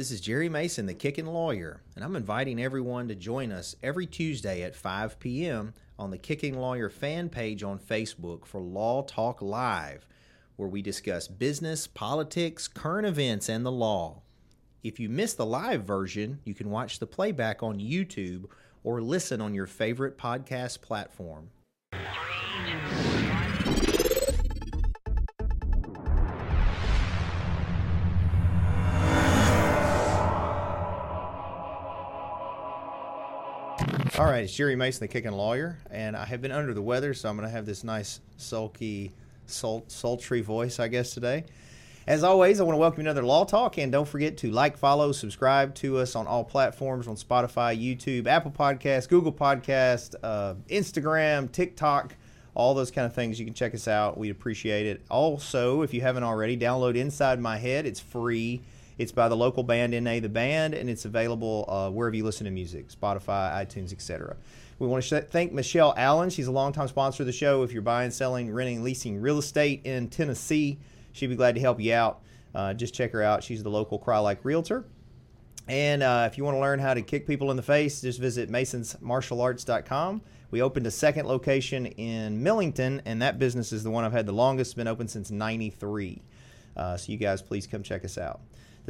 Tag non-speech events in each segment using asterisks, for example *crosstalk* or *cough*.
This is Jere Mason, the Kickin' Lawyer, and I'm inviting everyone to join us every Tuesday at 5 p.m. on the Kickin' Lawyer fan page on Facebook for Law Talk Live, where we discuss business, politics, current events, and the law. If you miss the live version, you can watch the playback on YouTube or listen on your favorite podcast platform. All right, it's Jere Mason, the Kickin' Lawyer, and I have been under the weather, so I'm going to have this nice, sulky, salt, sultry voice, I guess, today. As always, I want to welcome you to another Law Talk, and don't forget to like, follow, subscribe to us on all platforms on Spotify, YouTube, Apple Podcast, Google Podcast, uh, Instagram, TikTok, all those kind of things. You can check us out. We'd appreciate it. Also, if you haven't already, download Inside My Head. It's free. It's by the local band NA The Band, and it's available uh, wherever you listen to music, Spotify, iTunes, etc. We want to thank Michelle Allen. She's a longtime sponsor of the show. If you're buying, selling, renting, leasing real estate in Tennessee, she'd be glad to help you out. Uh, just check her out. She's the local Crye-Leike Realtor. And uh, if you want to learn how to kick people in the face, just visit masonsmartialarts.com. We opened a second location in Millington, and that business is the one I've had the longest. Been open since 93. Uh, so you guys please come check us out.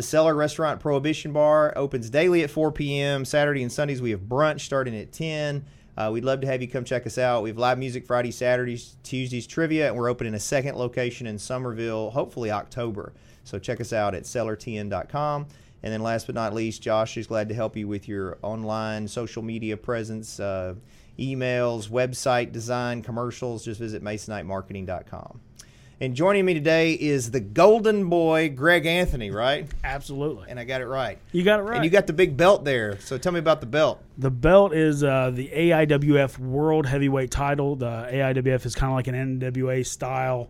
The Cellar Restaurant Prohibition Bar opens daily at 4 p.m. Saturday and Sundays we have brunch starting at 10. Uh, we'd love to have you come check us out. We have live music Friday, Saturdays, Tuesdays, trivia, and we're opening a second location in Somerville, hopefully October. So check us out at cellartn.com. And then last but not least, Josh is glad to help you with your online social media presence, uh, emails, website design, commercials. Just visit masonitemarketing.com. And joining me today is the golden boy, Greg Anthony, right? Absolutely. And I got it right. You got it right. And you got the big belt there. So tell me about the belt. the belt is uh, the AIWF World Heavyweight title. The AIWF is kind of like an NWA style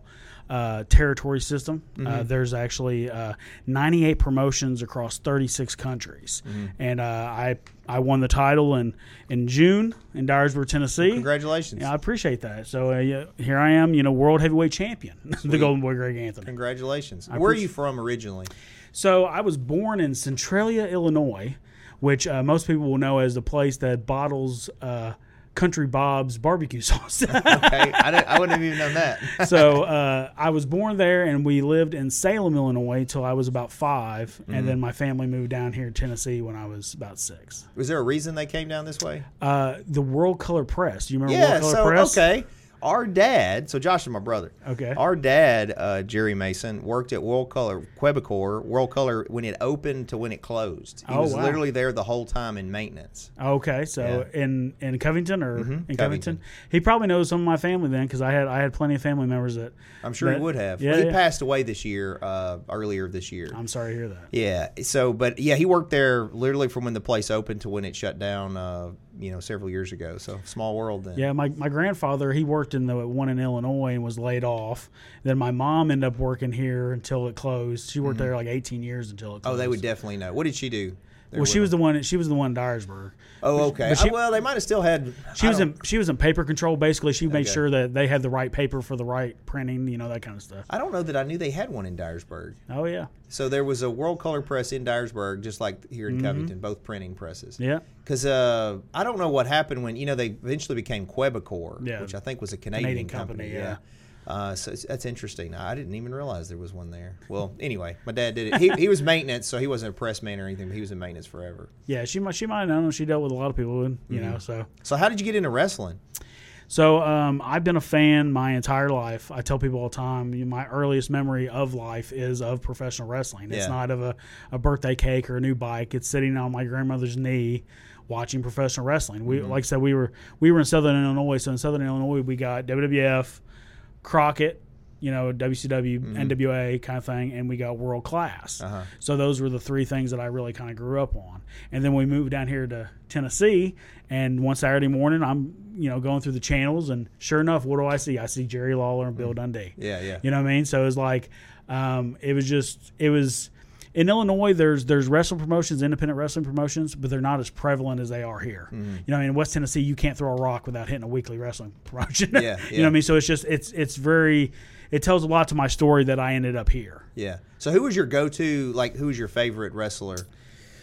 uh, territory system. Uh, there's actually uh, 98 promotions across 36 countries, and uh, I I won the title in in June in Dyersburg, Tennessee. Congratulations. Yeah, I appreciate that. So uh, yeah, here I am, you know, world heavyweight champion, *laughs* the Golden Boy Greg Anthony. Congratulations. Where are you from originally? So I was born in Centralia, Illinois, which uh, most people will know as the place that bottles uh, Country Bob's barbecue *laughs* sauce. *laughs* Okay, I, I wouldn't have even known that. *laughs* so uh, I was born there, and we lived in Salem, Illinois, till I was about 5 Mm-hmm. and then my family moved down here to Tennessee when I was about six. Was there a reason they came down this way? Uh, the World Color Press. Do you remember Yeah, World Color so, Press? okay. Our dad, so Josh is my brother. Okay. Our dad, uh, Jerry Mason, worked at World Color, Quebecor, World Color, when it opened to when it closed. He Oh, was wow. literally there the whole time in maintenance. Okay, so in in Covington or in Covington, Covington. he probably knows some of my family then because I had I had plenty of family members that I'm sure that- he would have. Yeah, he yeah. passed away this year, uh, earlier this year. I'm sorry to hear that. Yeah. So, but yeah, he worked there literally from when the place opened to when it shut down. Uh, you know, several years ago. So small world then. Yeah, my, my grandfather he worked in the one in Illinois and was laid off. Then my mom ended up working here until it closed. She worked mm-hmm. there like 18 years until it closed. Oh, they would definitely know. What did she do? Well, she was the one. She was the one in Dyersburg. Oh, okay. she- Oh, well, they might have still had. She I was in she was in paper control. Basically, she made Okay. sure that they had the right paper for the right printing. You know that kind of stuff. I don't know that I knew they had one in Dyersburg. Oh yeah, So there was a World Color Press in Dyersburg, just like here in Covington, both printing presses. Mm-hmm. yeah. Because uh, I don't know what happened when you know they eventually became Quebecor, Yeah. which I think was a Canadian, Canadian company. company, yeah. Uh, so it's, that's interesting. I didn't even realize there was one there. Well, anyway, my dad did it. He, he was maintenance, so he wasn't a press man or anything, but he was in maintenance forever. Yeah, she might she might have known. She dealt with a lot of people, you Mm-hmm. know. So So how did you get into wrestling? So um, I've been a fan my entire life. I tell people all the time, you know, my earliest memory of life is of professional wrestling. It's Yeah. not of a, a birthday cake or a new bike. It's sitting on my grandmother's knee watching professional wrestling. We like I said, we were we were in Southern Illinois. So in Southern Illinois, we got WWF, Crockett. You know, WCW, NWA kind of thing, and we got world class. Uh-huh. So those were the three things that I really kind of grew up on. And then we moved down here to Tennessee, and one Saturday morning, I'm you know going through the channels, and sure enough, what do I see? I see Jerry Lawler and Bill Dundee. Yeah, yeah. You know what I mean? So it was like, um, it was just, it was in Illinois. There's there's wrestling promotions, independent wrestling promotions, but they're not as prevalent as they are here. Mm-hmm. You know, what I mean, in West Tennessee, you can't throw a rock without hitting a weekly wrestling *laughs* promotion. Yeah, you know what I mean? So it's just it's it's very, it tells a lot to my story that I ended up here. Yeah. So who was your go-to? Like, who was your favorite wrestler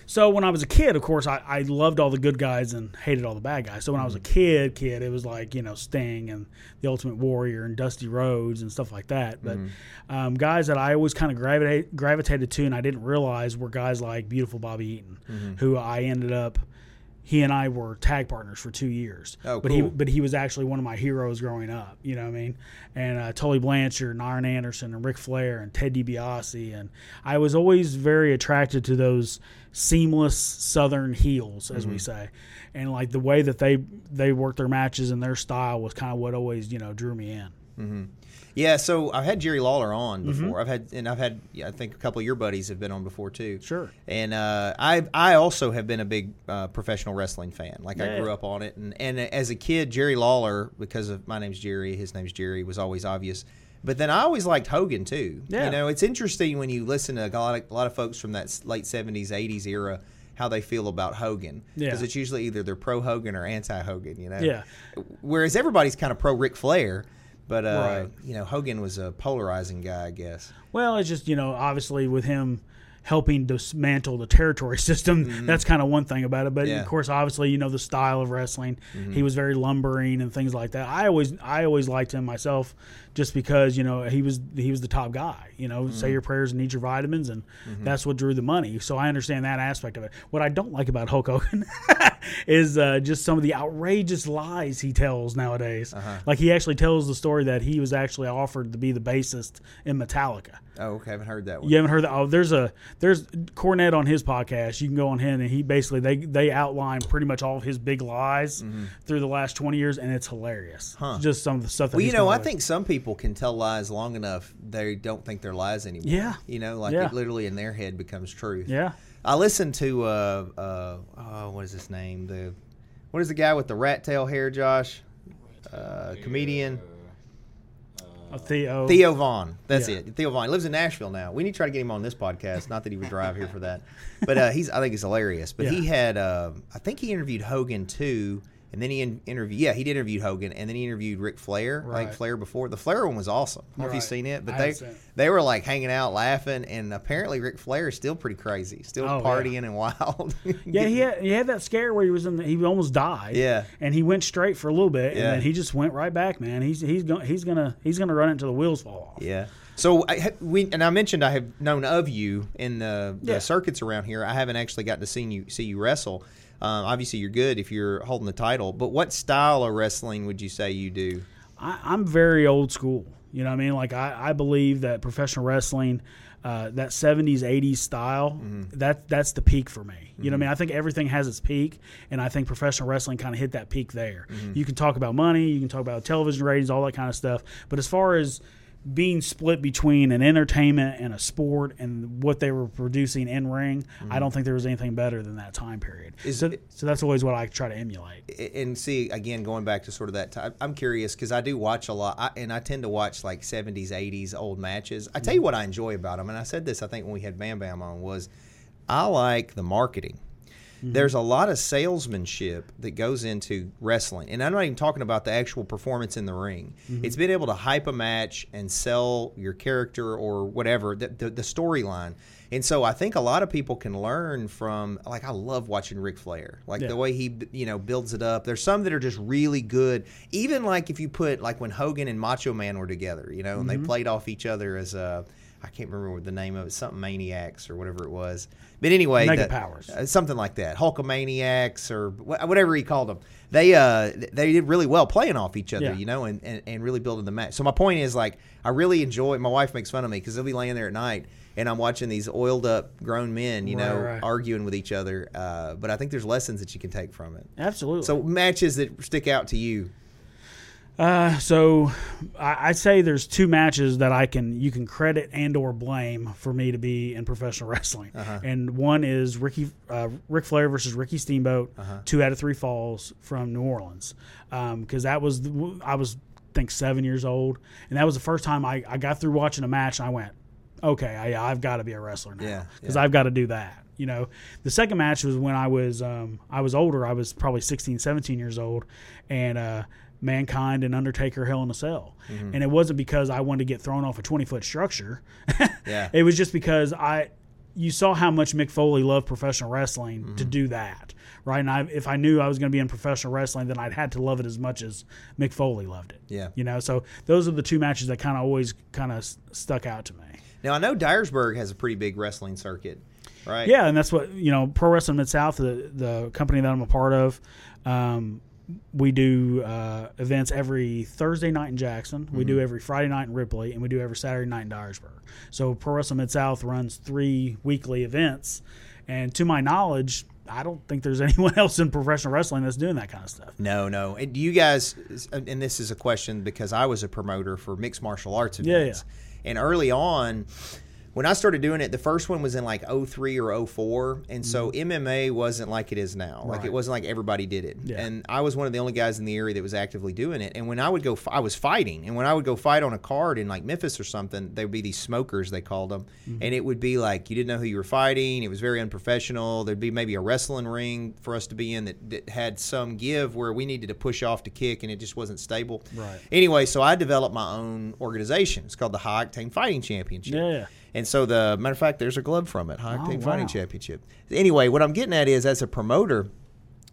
So when I was a kid, of course, I, I loved all the good guys and hated all the bad guys. So when I was a mm. kid, kid, it was like you know Sting and the Ultimate Warrior and Dusty Rhodes and stuff like that. But mm. um, guys that I always kind of gravitate, gravitated to, and I didn't realize were guys like Beautiful Bobby Eaton, mm-hmm. who I ended up. He and I were tag partners for two years. Oh, but he but he was actually one of my heroes growing up. You know what I mean? And uh, Tully Blanchard and Arn Anderson and Ric Flair and Ted DiBiase and I was always very attracted to those seamless Southern heels, as Mm-hmm. we say, and like the way that they they worked their matches and their style was kind of what always you know drew me in. Yeah, so I've had Jerry Lawler on Mm-hmm. before. I've had, and I've had, yeah, I think a couple of your buddies have been on before too. Sure. And uh, I, I also have been a big uh, professional wrestling fan. Like I grew up on it, and and as a kid, Jerry Lawler, because of my name's Jerry, his name's Jerry, was always obvious. But then I always liked Hogan too. Yeah. You know, it's interesting when you listen to a lot of, a lot of folks from that late '70s, '80s era. How they feel about Hogan? Yeah. Because it's usually either they're pro Hogan or anti Hogan. You know. Yeah. Whereas everybody's kind of pro Ric Flair, but uh, Right. you know Hogan was a polarizing guy, I guess. Well, it's just you know obviously with him helping dismantle the territory *laughs* system, that's kind of one thing about it. But Mm-hmm. Yeah. Mm-hmm. of course, obviously you know the style of wrestling. He was very lumbering and things like that. I always I always liked him myself, just because you know he was he was the top guy. You know, Mm-hmm. say your prayers and eat your vitamins, and that's what drew the money. So I understand that aspect of it. What I don't like about Hulk Hogan *laughs* *laughs* is uh, just some of the outrageous lies he tells nowadays. Uh-huh. Like he actually tells the story that he was actually offered to be the bassist in Metallica. Oh, okay, I haven't heard that one. You haven't heard that? Oh, there's a there's Cornette on his podcast. You can go on him, and he basically they they outline pretty much all of his big lies through the last twenty years, and it's hilarious. Mm-hmm. Huh. Just some of the stuff. That Well, you know, I with. think some people can tell lies long enough they don't think they're lies anymore. Yeah. You know, like Yeah. it literally in their head becomes truth. Yeah. I listened to uh uh oh, what is his name? The what is the guy with the rat tail hair, Josh? Uh, comedian Uh, Theo. Theo Von. That's Yeah. it. Theo Von He lives in Nashville now. We need to try to get him on this podcast. Not that he would drive here for that, but uh, *laughs* he's I think he's hilarious. But he had uh, I think he interviewed Hogan too. And then he in, interviewed, yeah, he did interview Hogan, and then he interviewed Ric Flair. Right. Flair before the Flair one was awesome. I don't know if you've seen it, but I they haven't seen it. they were like hanging out, laughing, and apparently Ric Flair is still pretty crazy, still Oh, yeah. partying and wild. *laughs* Yeah, he had, he had that scare where he was in. The, he almost died. Yeah. and he went straight for a little bit, Yeah. and then he just went right back. Man, he's he's going he's gonna he's gonna run it until the wheels fall off. Yeah. So I, we and I mentioned I have known of you in the, the Yeah. circuits around here. I haven't actually gotten to see you see you wrestle. Um, obviously, you're good if you're holding the title. But what style of wrestling would you say you do? I, I'm very old school. You know what I mean? Like I, I believe that professional wrestling, uh, that 70s, 80s style, Mm-hmm. that that's the peak for me. You know what I mean? I think everything has its peak, and I think professional wrestling kind of hit that peak there. Mm-hmm. You can talk about money, you can talk about television ratings, all that kind of stuff. But as far as being split between an entertainment and a sport and what they were producing in ring, I don't think there was anything better than that time period. Mm-hmm. Is so, so that's always what I try to emulate. And see again, going back to sort of that time, I'm curious because I do watch a lot, I, and I tend to watch like 70s, 80s old matches. I tell you what I enjoy about them, and I said this I think when we had Bam Bam on was I like the marketing. There's a lot of salesmanship that goes into wrestling, and I'm not even talking about the actual performance in the ring. It's been able to hype a match and sell your character or whatever the, the, the storyline. And so I think a lot of people can learn from. Like I love watching Ric Flair, like Yeah. the way he you know builds it up. There's some that are just really good. Even like if you put like when Hogan and Macho Man were together, you know, and Mm-hmm. they played off each other as a. I can't remember what the name of it, something Maniacs or whatever it was. But anyway, Mega that- Powers. uh, something like that, Hulkamaniacs or wha- whatever he called them. They uh they did really well playing off each other, Yeah. you know, and, and, and really building the match. So my point is like I really enjoy. My wife makes fun of me because they'll be laying there at night and I'm watching these oiled up grown men, you Right, know, right. arguing with each other. Uh, but I think there's lessons that you can take from it. Absolutely. So matches that stick out to you. Uh, so I, I'd say there's two matches that I can you can credit and or blame for me to be in professional *laughs* wrestling, Uh-huh. and one is Ricky uh, Ric Flair versus Ricky Steamboat, Uh-huh. two out of three falls from New Orleans, because that was the, I was I think seven years old, and that was the first time I, I got through watching a match and I went, okay, I, I've got to be a wrestler now Yeah, because yeah. I've got to do that. You know, the second match was when I was um, I was older. I was probably 16, 17 years old, and uh, Mankind and Undertaker Hell in a Cell. And it wasn't because I wanted to get thrown off a twenty foot structure. *laughs* Yeah. it was just because I you saw how much Mick Foley loved professional wrestling Mm-hmm. to do that, right? And I, if I knew I was going to be in professional wrestling, then I'd had to love it as much as Mick Foley loved it. Yeah. you know. So those are the two matches that kind of always kind of stuck out to me. Now I know Dyersburg has a pretty big wrestling circuit, right? Yeah, and that's what you know. Pro Wrestling Mid South, the the company that I'm a part of, um, we do uh, events every Thursday night in Jackson. We do every Friday night in Ripley, and we do every Saturday night in Dyersburg. So Pro Wrestling Mid South runs three weekly events, and to my knowledge, I don't think there's *laughs* anyone else in professional wrestling that's doing that kind of stuff. No, no. And you guys? And this is a question because I was a promoter for mixed martial arts Yeah, events, and early on. When I started doing it, the first one was in like 03 or 04. And so MMA wasn't like it is now. Like Mm-hmm. It wasn't like everybody did it. Yeah. And I was one of the only guys in the area that was actively doing it. And when I would go, I was fighting. And when I would go fight on a card in like Memphis or something, there would be these smokers, they called them. Mm-hmm. And it would be like you didn't know who you were fighting. It was very unprofessional. There'd be maybe a wrestling ring for us to be in that, that had some give where we needed to push off to kick and it just wasn't stable. Right. Anyway, so I developed my own organization. It's called the High Octane Fighting Championship. Yeah. And so the matter of fact, there's a glove from it, High Oh, Octane wow. Fighting Championship. Anyway, what I'm getting at is as a promoter,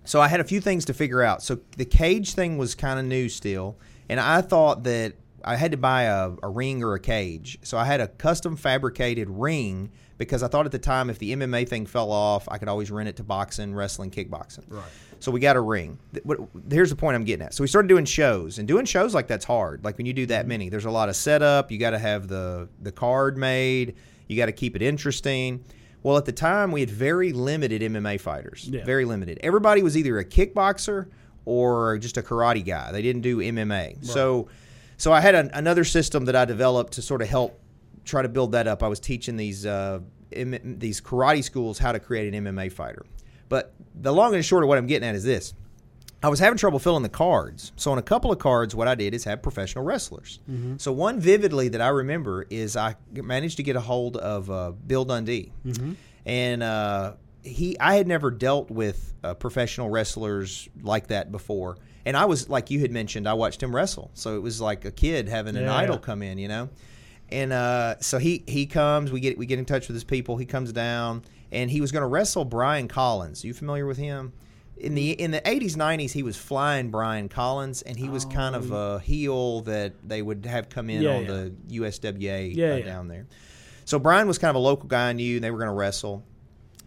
so I had a few things to figure out. So the cage thing was kind of new still, and I thought that I had to buy a, a ring or a cage. So I had a custom fabricated ring because I thought at the time if the MMA thing fell off, I could always rent it to boxing, wrestling, kickboxing. Right. So we got a ring. Here's the point I'm getting at. So we started doing shows, and doing shows like that's hard. Like when you do Mm-hmm. that many, there's a lot of setup. You got to have the the card made. You got to keep it interesting. Well, at the time, we had very limited MMA fighters. Yeah. Very limited. Everybody was either a kickboxer or just a karate guy. They didn't do MMA. So, so I had an, another system that I developed to sort of help try to build that up. I was teaching these uh, M- these karate schools how to create an MMA fighter. But the long and short of what I'm getting at is this. I was having trouble filling the cards. So on a couple of cards, what I did is have professional wrestlers. So one vividly that I remember is I managed to get a hold of uh, Bill Dundee, and uh, he I had never dealt with uh, professional wrestlers like that before. And I was like you had mentioned, I watched him wrestle, so it was like a kid having an Yeah. idol come in, you know. And uh, so he he comes, we get we get in touch with his people. He comes down, and he was going to wrestle Brian Collins. you familiar with him? In the in the eighties nineties, he was flying Brian Collins, and he was kind of a heel that they would have come in Oh. Yeah, on yeah. the USWA Yeah, uh, yeah. down there. So Brian was kind of a local guy I knew, and they were going to wrestle.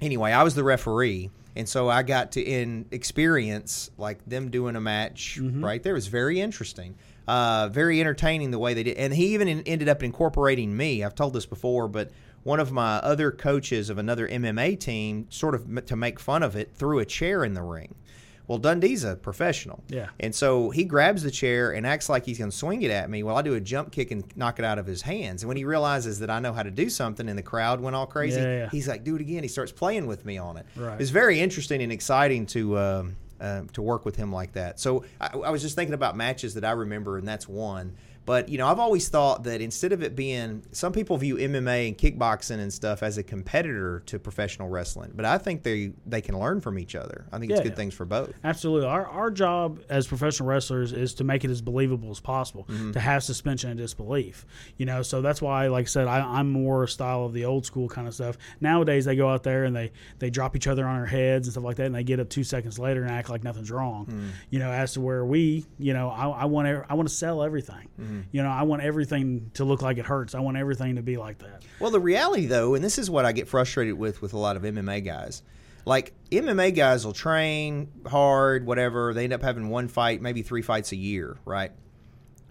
Anyway, I was the referee, and so I got to in experience like them doing a match Mm-hmm. right there. It was very interesting, uh, very entertaining the way they did, and he even in, ended up incorporating me. I've told this before, but one of my other coaches of another MMA team, sort of to make fun of it, threw a chair in the ring. Well, Dundee's a professional. Yeah. And so he grabs the chair and acts like he's going to swing it at me. Well, I do a jump kick and knock it out of his hands. And when he realizes that I know how to do something and the crowd went all crazy, Yeah, yeah. he's like, do it again. He starts playing with me on it. Right. It's very interesting and exciting to. Um, uh, to work with him like that. So I, I was just thinking about matches that I remember, and that's one. But you know, I've always thought that instead of it being, some people view MMA and kickboxing and stuff as a competitor to professional wrestling, but I think they they can learn from each other. I think it's good yeah. things for both. Absolutely. Our, our job as professional wrestlers is to make it as believable as possible, Mm-hmm. to have suspension of disbelief. You know, so that's why, like I said, I, I'm more style of the old school kind of stuff. Nowadays, they go out there and they, they drop each other on their heads and stuff like that, and they get up two seconds later and act like nothing's wrong. Mm. You know, as to where we, you know, I, I want to, I want to sell everything. Mm-hmm. Mm. You know, I want everything to look like it hurts. I want everything to be like that. Well, the reality though, and this is what I get frustrated with with a lot of MMA guys. Like MMA guys will train hard, whatever. They end up having one fight, maybe three fights a year, right?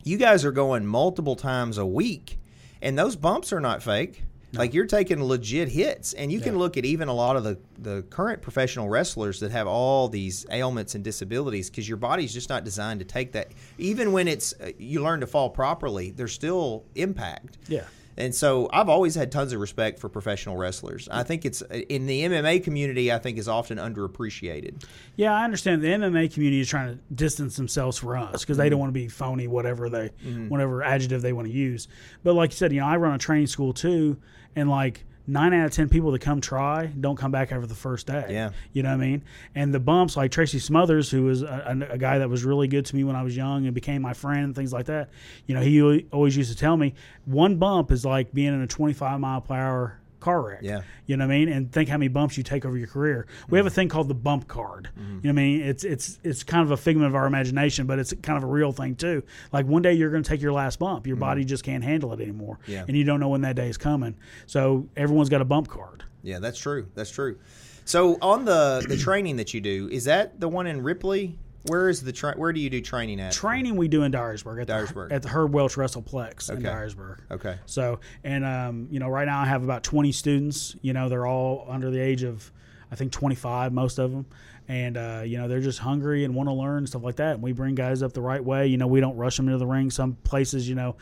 You guys are going multiple times a week, and those bumps are not fake. Like you're taking legit hits, and you can look at even a lot of the, the current professional wrestlers that have all these ailments and disabilities because your body's just not designed to take that. Even when it's uh, you learn to fall properly, there's still impact. Yeah. And so I've always had tons of respect for professional wrestlers. I think it's uh, in the MMA community. I think is often underappreciated. Yeah, I understand the MMA community is trying to distance themselves from us because they don't mm-hmm. want to be phony, whatever they, mm-hmm. whatever adjective they want to use. But like you said, you know, I run a training school too, and like nine out of ten people that come try don't come back after the first day. Yeah. you know what I mean. And the bumps, like Tracy Smothers, who was a, a, guy that was really good to me when I was young and became my friend and things like that. You know, he always used to tell me one bump is like being in a twenty-five mile per hour car wreck. Yeah. You know what I mean? And think how many bumps you take over your career. We have a thing called the bump card. You mm-hmm. know what I mean? It's it's it's kind of a figment of our imagination, but it's kind of a real thing too. Like one day you're going to take your last bump. Your body mm-hmm. just can't handle it anymore. Yeah. And you don't know when that day is coming. So everyone's got a bump card. Yeah, that's true. That's true. So on the the training that you do, is that the one in Ripley? Where is the tra- where do you do training at? Training we do in Dyersburg at Dyersburg. the at the Herb Welch Wrestleplex in Okay. Dyersburg. Okay. So, and um, you know, right now I have about 20 students. You know, they're all under the age of, I think, 25, most of them, and uh, you know, they're just hungry and want to learn and stuff like that. And we bring guys up the right way. You know, we don't rush them into the ring. Some places, you know,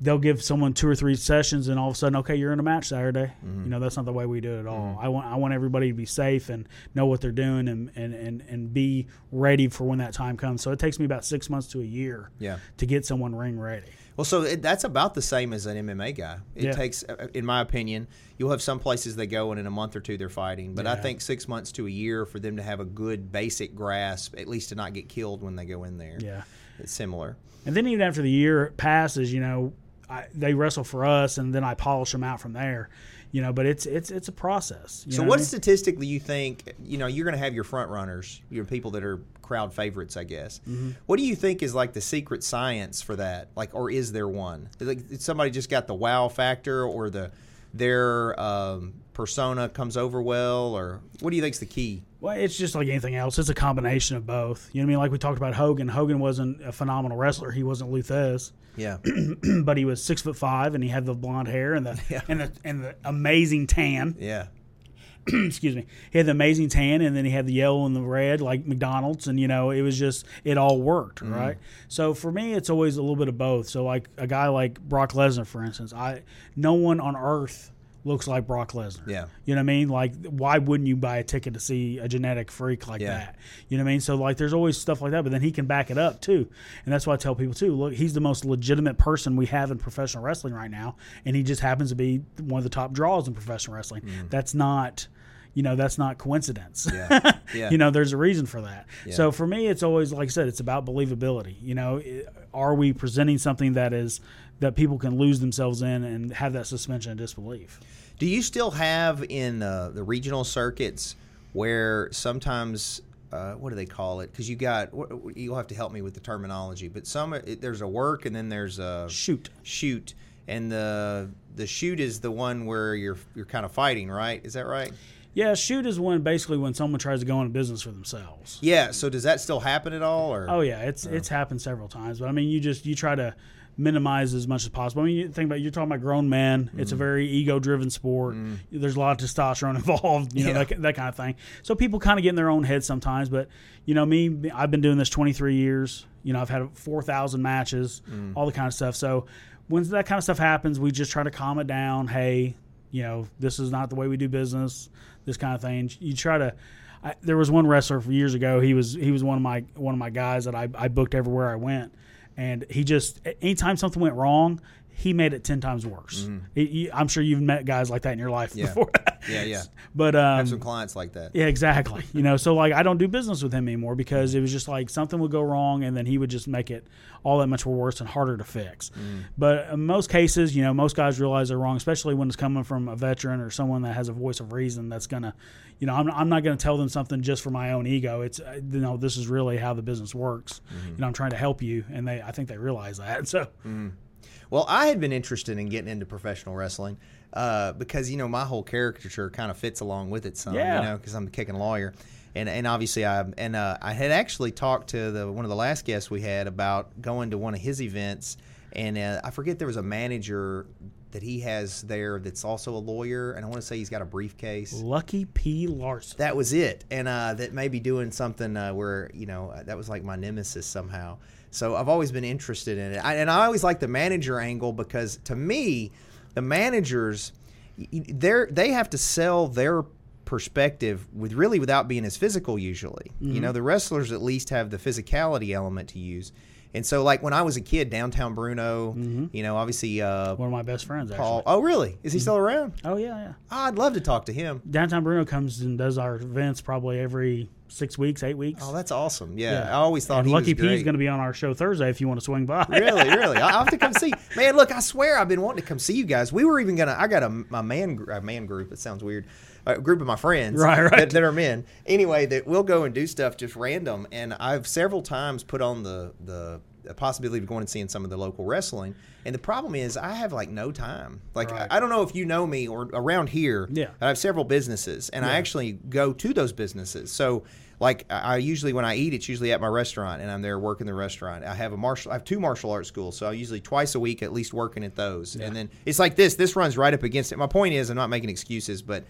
they'll give someone two or three sessions, and all of a sudden, okay, you're in a match Saturday. You know, that's not the way we do it at all. I want I want everybody to be safe and know what they're doing and and and, and be ready for when that time comes. So it takes me about six months to a year Yeah. to get someone ring ready. Well, so it, that's about the same as an MMA guy. It Yeah. takes, uh, in my opinion, you'll have some places they go and in a month or two they're fighting, but I think six months to a year for them to have a good basic grasp, at least to not get killed when they go in there. Yeah. It's similar. And then even after the year passes, you know, I, they wrestle for us, and then I polish them out from there. You know, but it's it's it's a process. you So, what I mean? statistically you think? You know, you're going to have your front runners, your people that are crowd favorites, I guess. Mm-hmm. What do you think is like the secret science for that? Like, or is there one? Like, somebody just got the wow factor, or the their um, persona comes over well, or what do you think's the key? Well, it's just like anything else. It's a combination of both. You know what I mean? Like we talked about Hogan. Hogan wasn't a phenomenal wrestler. He wasn't Lou Thesz, Yeah, *clears throat* but he was six foot five, and he had the blonde hair and the *laughs* Yeah. and the and the amazing tan. yeah, *clears throat* excuse me, he had the amazing tan, and then he had the yellow and the red, like McDonald's, and you know, it was just it all worked, Mm-hmm. right? So for me, it's always a little bit of both. So like a guy like Brock Lesnar, for instance, I no one on earth looks like Brock Lesnar. Yeah. you know what I mean? Like, why wouldn't you buy a ticket to see a genetic freak like Yeah. that? You know what I mean? So like, there's always stuff like that, but then he can back it up too, and that's why I tell people too. Look, he's the most legitimate person we have in professional wrestling right now, and he just happens to be one of the top draws in professional wrestling. Mm. That's not. You know that's not coincidence. Yeah. *laughs* Yeah. you know there's a reason for that. Yeah. So for me, it's always like I said, it's about believability. You know, are we presenting something that is that people can lose themselves in and have that suspension of disbelief? Do you still have in uh, the regional circuits where sometimes uh, what do they call it? Because you got you'll have to help me with the terminology, but some it, there's a work and then there's a Shoot. shoot, and the the shoot is the one where you're you're kind of fighting, right? Is that right? Yeah, shoot is when basically when someone tries to go into business for themselves. Yeah. So does that still happen at all? Or Oh yeah, it's it's happened several times. But I mean, you just you try to minimize as much as possible. I mean, you think about you're talking about grown man. Mm-hmm. It's a very ego-driven sport. There's a lot of testosterone *laughs* involved. You know Yeah. that, that kind of thing. So people kind of get in their own head sometimes. But you know me, I've been doing this 23 years. You know, I've had 4,000 matches, Mm. all the kind of stuff. So when that kind of stuff happens, we just try to calm it down. Hey, you know, this is not the way we do business. This kind of thing. You try to. I, there was one wrestler years ago. He was he was one of my one of my guys that I, I booked everywhere I went, and he just anytime something went wrong, he made it ten times worse. It- you- I'm sure you've met guys like that in your life Mm-hmm. Yeah. before. *laughs* Yeah, yeah. *laughs* but I um, have some clients like that. yeah, exactly. You know, so like I don't do business with him anymore because it was just like something would go wrong and then he would just make it all that much worse and harder to fix. But in most cases, you know, most guys realize they're wrong, especially when it's coming from a veteran or someone that has a voice of reason that's gonna, you know, I'm, I'm not gonna tell them something just for my own ego. It's uh, you know, this is really how the business works. You know, I'm trying to help you, and they I think they realize that. *laughs* So Well, I had been interested in getting into professional wrestling uh, because you know my whole caricature kind of fits along with it some. Yeah. You know, because I'm a kicking lawyer, and and obviously I and uh, I had actually talked to the one of the last guests we had about going to one of his events, and uh, I forget there was a manager that he has there that's also a lawyer, and I want to say he's got a briefcase. Lucky P Larson. That was it, and uh, that may be doing something uh, where you know that was like my nemesis somehow. So I've always been interested in it, I, and I always like the manager angle because to me, the managers, they they have to sell their perspective with really without being as physical usually. You know, mm-hmm. the wrestlers at least have the physicality element to use. And so, like when I was a kid, downtown Bruno, mm-hmm. you know, obviously uh, One of my best friends, actually. Paul. Oh, really? Is he mm-hmm. still around? Oh yeah, yeah. Oh, I'd love to talk to him. Downtown Bruno comes and does our events probably every six weeks, eight weeks. Oh, that's awesome. Yeah, I always thought and he Lucky was P's great. going to be on our show Thursday if you want to swing by. really, really. *laughs* I have to come see. Man, look, I swear I've been wanting to come see you guys. We were even gonna. I got a my man a man group. It sounds weird. A group of my friends, Right, right. That, that are men. Anyway, that we'll go and do stuff just random. And I've several times put on the the possibility of going and seeing some of the local wrestling. And the problem is, I have like no time. Like Right. I, I don't know if you know me or around here. Yeah. I have several businesses, and I actually go to those businesses. So, like, I I usually when I eat, it's usually at my restaurant, and I'm there working the restaurant. I have a martial, I have two martial arts schools, so I usually twice a week at least working at those. And then it's like this. This runs right up against it. My point is, I'm not making excuses, but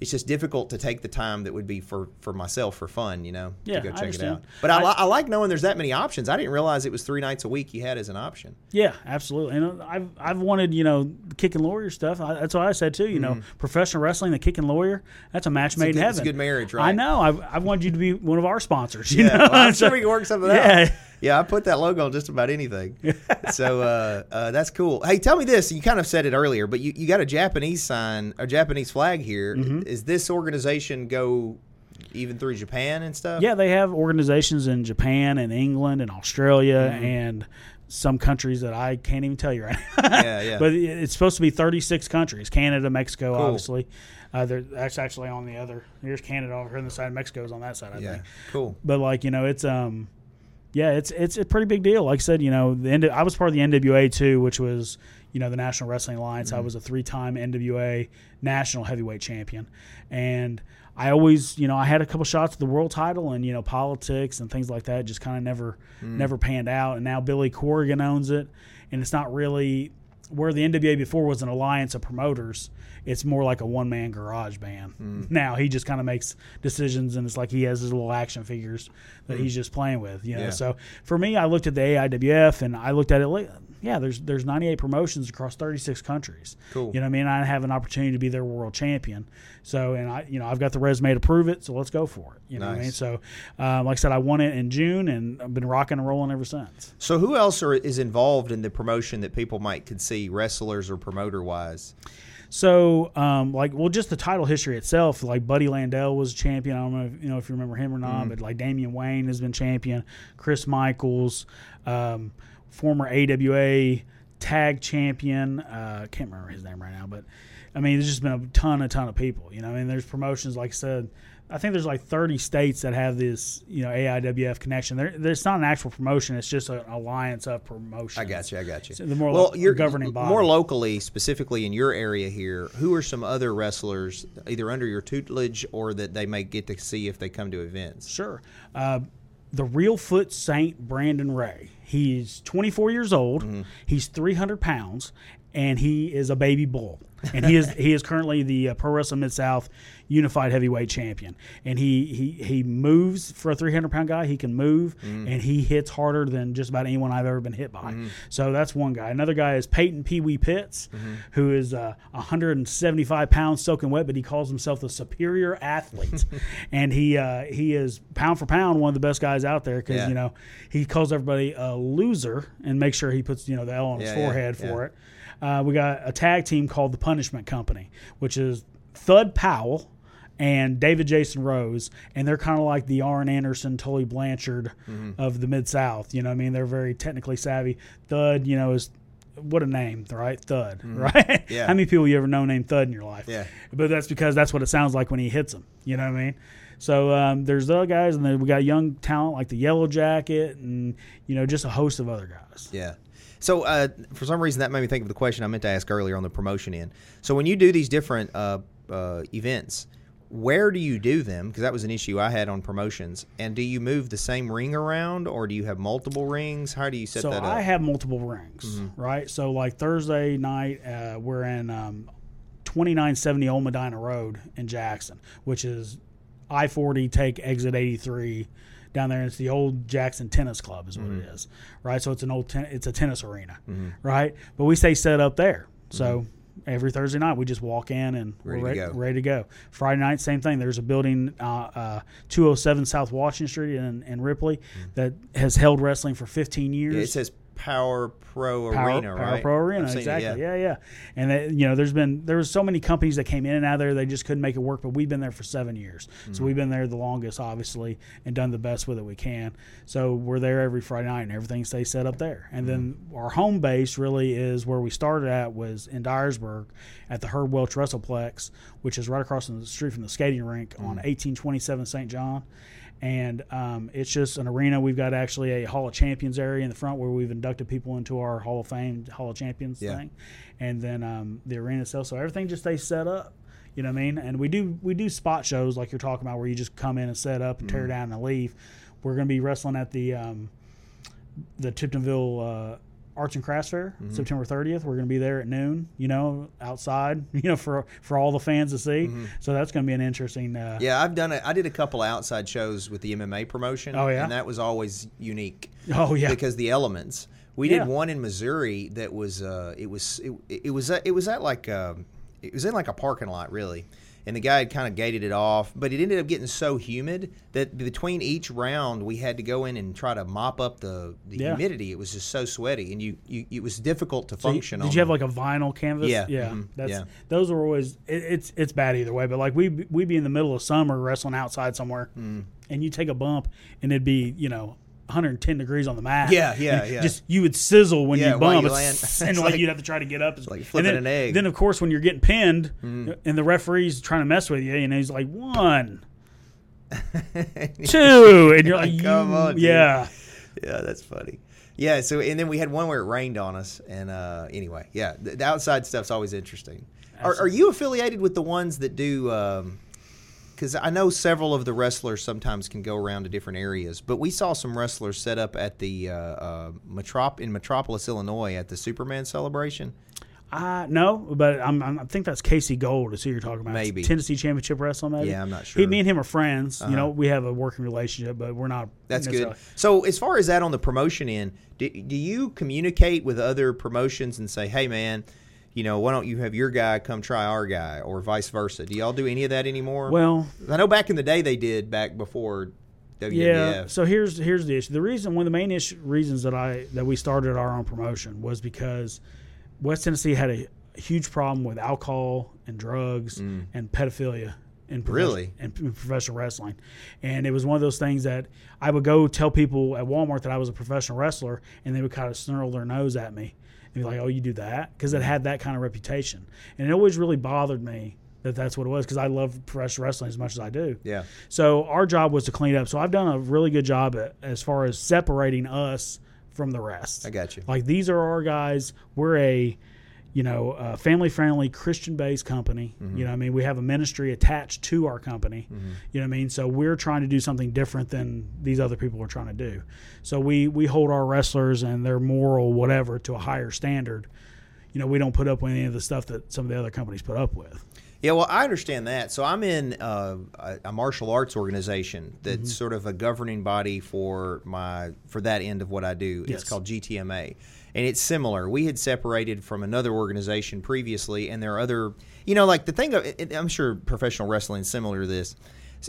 it's just difficult to take the time that would be for for myself for fun, you know, Yeah, to go check it out. But I, I- li- I like knowing there's that many options. I didn't realize it was three nights a week you had as an option. Yeah, absolutely. And uh, I've I've wanted you know Kickin' Lawyer stuff. I, that's what I said too. You know, professional wrestling, the Kickin' Lawyer. That's a match made in good- heaven. Mm-hmm. it's a good marriage, right? I know. I've, I've wanted you to be one of our sponsors. *laughs* You Yeah, know, well, I'm *laughs* So- sure we can work something Yeah. out. Yeah, I put that logo on just about anything. *laughs* so uh, uh, that's cool. Hey, tell me this. You kind of said it earlier, but you, you got a Japanese sign, a Japanese flag here. Is Mm-hmm. this organization go even through Japan and stuff? Yeah, they have organizations in Japan and England and Australia Mm-hmm. and some countries that I can't even tell you right now. Yeah, *laughs* yeah. but it's supposed to be 36 countries Canada, Mexico, Cool. obviously. Uh, that's actually on the other. Here's Canada over here on the side. Mexico's on that side, I Yeah, think. cool. But like you know, it's um, yeah, it's it's a pretty big deal. Like I said, you know, the N- I was part of the NWA too, which was you know the National Wrestling Alliance. I mm-hmm. was a three-time NWA National Heavyweight Champion, and I always, you know, I had a couple shots at the world title, and you know, politics and things like that just kind of never mm. never panned out. And now Billy Corrigan owns it, and it's not really where the NWA before was an alliance of promoters. It's more like a one man garage band. Now he just kind of makes decisions, and it's like he has his little action figures that he's just playing with. You know, Yeah. so for me, I looked at the AIWF and I looked at it. like, Yeah, there's there's 98 promotions across 36 countries. Cool. You know, what I mean, I have an opportunity to be their world champion. So, and I, you know, I've got the resume to prove it. So let's go for it. You know what I mean? So, um, like I said, I won it in June, and I've been rocking and rolling ever since. So who else are, is involved in the promotion that people might could see, wrestlers or promoter wise? So, um, like, well, just the title history itself, like Buddy Landel was champion. I don't know if you know if you remember him or not, but like Damian Wayne has been champion. Chris Michaels, um, former AWA tag champion. Uh, I can't remember his name right now, but I mean, there's just been a ton, a ton of people. You know, I mean, there's promotions like I said. I think there's like 30 states that have this, you know, AIWF connection. There, there's not an actual promotion; it's just an alliance of promotion. I got you. I got you. So the more well, lo- you're governing body. more locally, specifically in your area here. Who are some other wrestlers either under your tutelage or that they may get to see if they come to events? Sure. Uh, the real foot saint Brandon Ray. He's 24 years old. He's 300 pounds, and he is a baby bull. And he is he is currently the uh, Pro Wrestling Mid South Unified Heavyweight Champion. And he he he moves for a 300 pound guy. He can move, and he hits harder than just about anyone I've ever been hit by. So that's one guy. Another guy is Peyton Pee Wee Pitts, who is uh, 175 pounds soaking wet, but he calls himself the superior athlete. *laughs* and he uh, he is pound for pound one of the best guys out there because Yeah. you know he calls everybody a loser and makes sure he puts you know the L on his Yeah, yeah, forehead yeah. for it. Uh, we got a tag team called the Punishment Company, which is Thud Powell and David Jason Rose, and they're kind of like the Arn Anderson, Tully Blanchard Mm-hmm. of the Mid South. You know, what I mean, they're very technically savvy. Thud, you know, is what a name, right? Thud, right? Mm-hmm. *laughs* Yeah. How many people you ever know named Thud in your life? Yeah. But that's because that's what it sounds like when he hits them. You know what I mean? So um, there's the other guys, and then we got young talent like the Yellow Jacket, and you know, just a host of other guys. Yeah. So uh, for some reason that made me think of the question I meant to ask earlier on the promotion end. So when you do these different uh, uh, events, where do you do them? Because that was an issue I had on promotions. And do you move the same ring around, or do you have multiple rings? How do you set so that up? I have multiple rings, Mm-hmm. right? So like Thursday night, uh, we're in um, 2970 Old Medina Road in Jackson, which is I 40 take exit 83 down there. It's the old Jackson Tennis Club, is what Mm-hmm. it is, right? So it's an old ten- it's a tennis arena, right? But we stay set up there, so. Every Thursday night. We just walk in and Ready we're to ready, go. ready to go. Friday night, same thing. There's a building, uh, uh, 207 South Washington Street in, in Ripley, that has held wrestling for 15 years. Yeah, it says Power Pro Power, Arena, Power right? Pro Arena, seen it, exactly. yeah. yeah, And that, you know, there's been there was so many companies that came in and out of there, they just couldn't make it work. But we've been there for seven years, Mm-hmm. so we've been there the longest, obviously, and done the best with it we can. So we're there every Friday night, and everything stays set up there. And then Mm-hmm. our home base really is where we started at was in Dyersburg at the Herb Welch Wrestleplex, which is right across the street from the skating rink on Mm-hmm. 1827 St. John and um, it's just an arena. We've got actually a Hall of Champions area in the front where we've inducted people into our Hall of Fame, Hall of Champions Yeah. thing, and then um, the arena itself. So everything just stays set up. You know what I mean? And we do we do spot shows like you're talking about, where you just come in and set up and Mm-hmm. tear down and leave. We're going to be wrestling at the um, the Tiptonville uh, Arts and Crafts Fair, Mm-hmm. September 30th. We're going to be there at noon. You know, outside. *laughs* You know, for for all the fans to see. So that's going to be an interesting. Uh, Mm-hmm. Yeah, I've done it. I did a couple outside shows with the MMA promotion. Oh, yeah? and that was always unique. Oh yeah. because the elements. We Yeah. did one in Missouri that was uh, it was it, it was it was at like um, it was in like a parking lot really, and the guy had kind of gated it off, but it ended up getting so humid that between each round we had to go in and try to mop up the, the Yeah. humidity. It was just so sweaty, and you, you it was difficult to So you- function. Did on you have like a vinyl canvas? Yeah, yeah. mhm, That's yeah. those were always. It, it's it's bad either way. But like we we'd be in the middle of summer wrestling outside somewhere, Mm. and you take a bump, and it'd be you know 110 degrees on the mat. Yeah, yeah, yeah. Just you would sizzle when Yeah, you bump, you It's- *laughs* *laughs* and It's like, like- you'd have to try to get up. like and flipping then, an egg. Mm. Then of course when you're getting pinned, and the referee's trying to mess with you, and he's like one, *laughs* two, and you're like, Come you- on, dude. yeah. yeah, that's funny. Yeah, so and then we had one where it rained on us, and uh, anyway, yeah, the, the outside stuff's always interesting. Are, are you affiliated with the ones that do? Because I know several of the wrestlers sometimes can go around to different areas, but we saw some wrestlers set up at the uh, uh, Metrop in Metropolis, Illinois, at the Superman celebration. Uh, no, but I'm, I'm, I think that's Casey Gold is who you're talking about. It's Maybe. Tennessee Championship Wrestling, maybe. Yeah, I'm not sure. Uh-huh. me and him are friends. You know, we have a working relationship, but we're not. That's good. So, as far as that on the promotion end, do, do you communicate with other promotions and say, "Hey, man, you know, why don't you have your guy come try our guy, or vice versa?" Do y'all do any of that anymore? Well, I know back in the day they did back before WWF. yeah. So here's here's the issue. The reason one of the main issue, reasons that I that we started our own promotion was because West Tennessee had a, huge problem with alcohol and drugs and pedophilia. In Mm. Really? in p- professional wrestling, and it was one of those things that I would go tell people at Walmart that I was a professional wrestler, and they would kind of snarl their nose at me and be like, "Oh, you do that?" Because it had that kind of reputation, and it always really bothered me that that's what it was because I love professional wrestling as much as I do. yeah, So our job was to clean up. So I've done a really good job at, as far as separating us from the rest. I got you. Like these are our guys. We're a, you know, a family-friendly Christian-based company. Mm-hmm. You know, what I mean, we have a ministry attached to our company. You know, what I mean, so we're trying to do something different than these other people are trying to do. So we we hold our wrestlers and their moral whatever to a higher standard. You know, we don't put up with any of the stuff that some of the other companies put up with. Yeah, well, I understand that. So I'm in uh, a, a martial arts organization that's Mm-hmm. sort of a governing body for my for that end of what I do. Yes. It's called GTMA, and it's similar. We had separated from another organization previously, and there are other, you know, like the thing. Of, I'm sure professional wrestling is similar to this.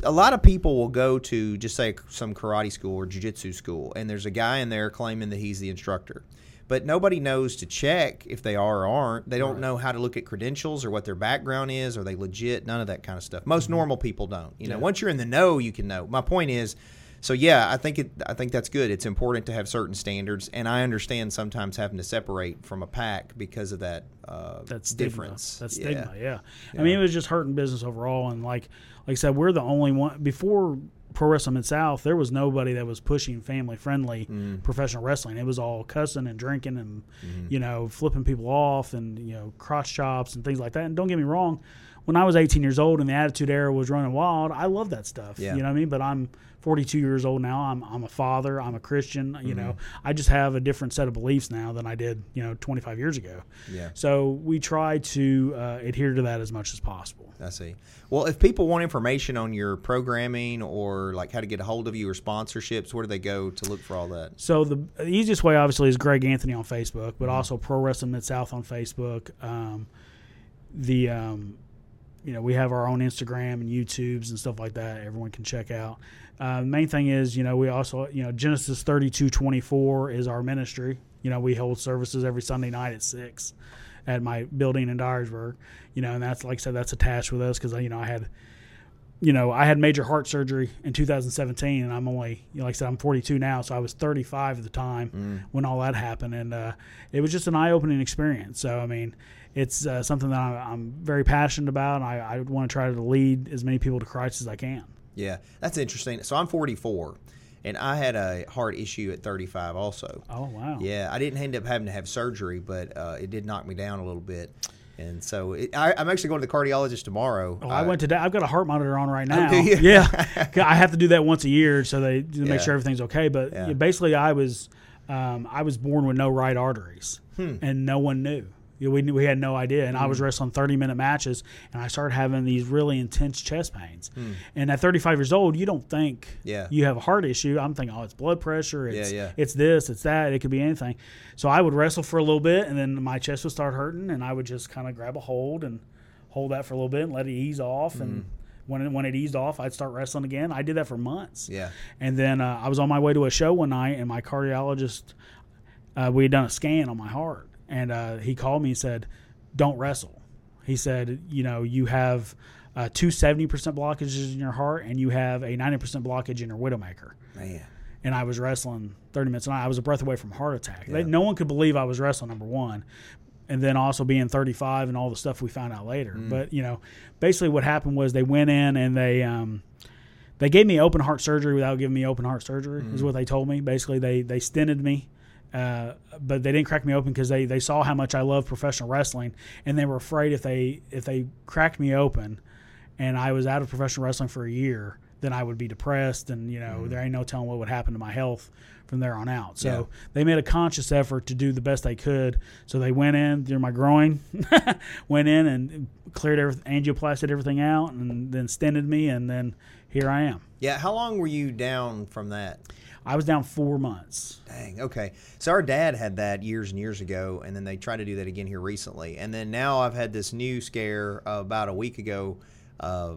A lot of people will go to just say some karate school or jujitsu school, and there's a guy in there claiming that he's the instructor but nobody knows to check if they are or aren't. They don't know how to look at credentials or what their background is. Are they legit? None of that kind of stuff. Most normal people don't. You know, Mm-hmm. Once you're in the know, you can know. My point is, so yeah, I think it. I think that's good. It's important to have certain standards, and I understand sometimes having to separate from a pack because of that. Uh, That's difference. That's Yeah. stigma. Yeah. I mean, it was just hurting business overall, and like like I said, we're the only one before Pro Wrestling Mid South. There was nobody that was pushing family friendly Mm. professional wrestling. It was all cussing and drinking and Mm-hmm. you know flipping people off and you know crotch chops and things like that. And don't get me wrong. When I was 18 years old and the Attitude Era was running wild, I love that stuff. Yeah. You know what I mean? But I'm 42 years old now. I'm, I'm a father. I'm a Christian. You know, Mm-hmm. I just have a different set of beliefs now than I did, you know, 25 years ago. Yeah. So we try to uh, adhere to that as much as possible. I see. Well, if people want information on your programming or like how to get a hold of you or sponsorships, where do they go to look for all that? So the the easiest way, obviously, is Greg Anthony on Facebook, but also Pro Wrestling Mid South on Facebook. Um, the um, you know we have our own Instagram and YouTubes and stuff like that. Everyone can check out. Uh, main thing is, you know, we also, you know, Genesis thirty two twenty four is our ministry. You know, we hold services every Sunday night at six at my building in Dyersburg. You know, and that's like I said, that's attached with us because you know I had, you know, I had major heart surgery in 2017, and I'm only, you know, like I said, I'm 42 now, so I was 35 at the time Mm. when all that happened, and uh, it was just an eye opening experience. So I mean. It's uh, something that I'm, I'm very passionate about. And I, I want to try to lead as many people to Christ as I can. Yeah, that's interesting. So I'm 44, and I had a heart issue at 35 also. Oh wow! Yeah, I didn't end up having to have surgery, but uh, it did knock me down a little bit. And so it, I, I'm actually going to the cardiologist tomorrow. Oh, I went today. I've got a heart monitor on right now. do? Yeah, *laughs* I have to do that once a year so they to Yeah. make sure everything's okay. But yeah, basically, I was um, I was born with no right arteries, Hmm. and no one knew. Yeah, We, we had no idea, and I was wrestling thirty minute matches, and I started having these really intense chest pains. And at thirty five years old, you don't think Hmm. Yeah. you have a heart issue. I'm thinking, oh, it's blood pressure, it's yeah. it's this, it's that, it could be anything. So I would wrestle for a little bit, and then my chest would start hurting, and I would just kind of grab a hold and hold that for a little bit and let it ease off. And when it, when it eased off, I'd start wrestling again. I did that for months. Yeah. And then uh, I was on my way to a show one night, and my cardiologist, uh, we had done a scan on my heart, and uh, he called me and said, "Don't wrestle." He said, "You know, you have uh, two 70% blockages in your heart, and you have a 90% blockage in your widowmaker." Man. and I was wrestling 30 minutes, and I was a breath away from heart attack. They, no one could believe I was wrestling number one, and then also being 35 and all the stuff we found out later. Mm. But you know, basically what happened was they went in and they um, they gave me open heart surgery without giving me open heart surgery. Is Mm. what they told me. Basically, they they stented me. Uh, but they didn't crack me open because they, they saw how much I love professional wrestling, and they were afraid if they if they cracked me open, and I was out of professional wrestling for a year, then I would be depressed, and you know there ain't no telling what would happen to my health from there on out. So Yeah. they made a conscious effort to do the best they could. So they went in through my groin, *laughs* went in and cleared everything, angioplasted everything out, and then stented me, and then here I am. Yeah. How long were you down from that? I was down four months. Dang. Okay. So our dad had that years and years ago, and then they tried to do that again here recently. And then now I've had this new scare uh, about a week ago. Uh,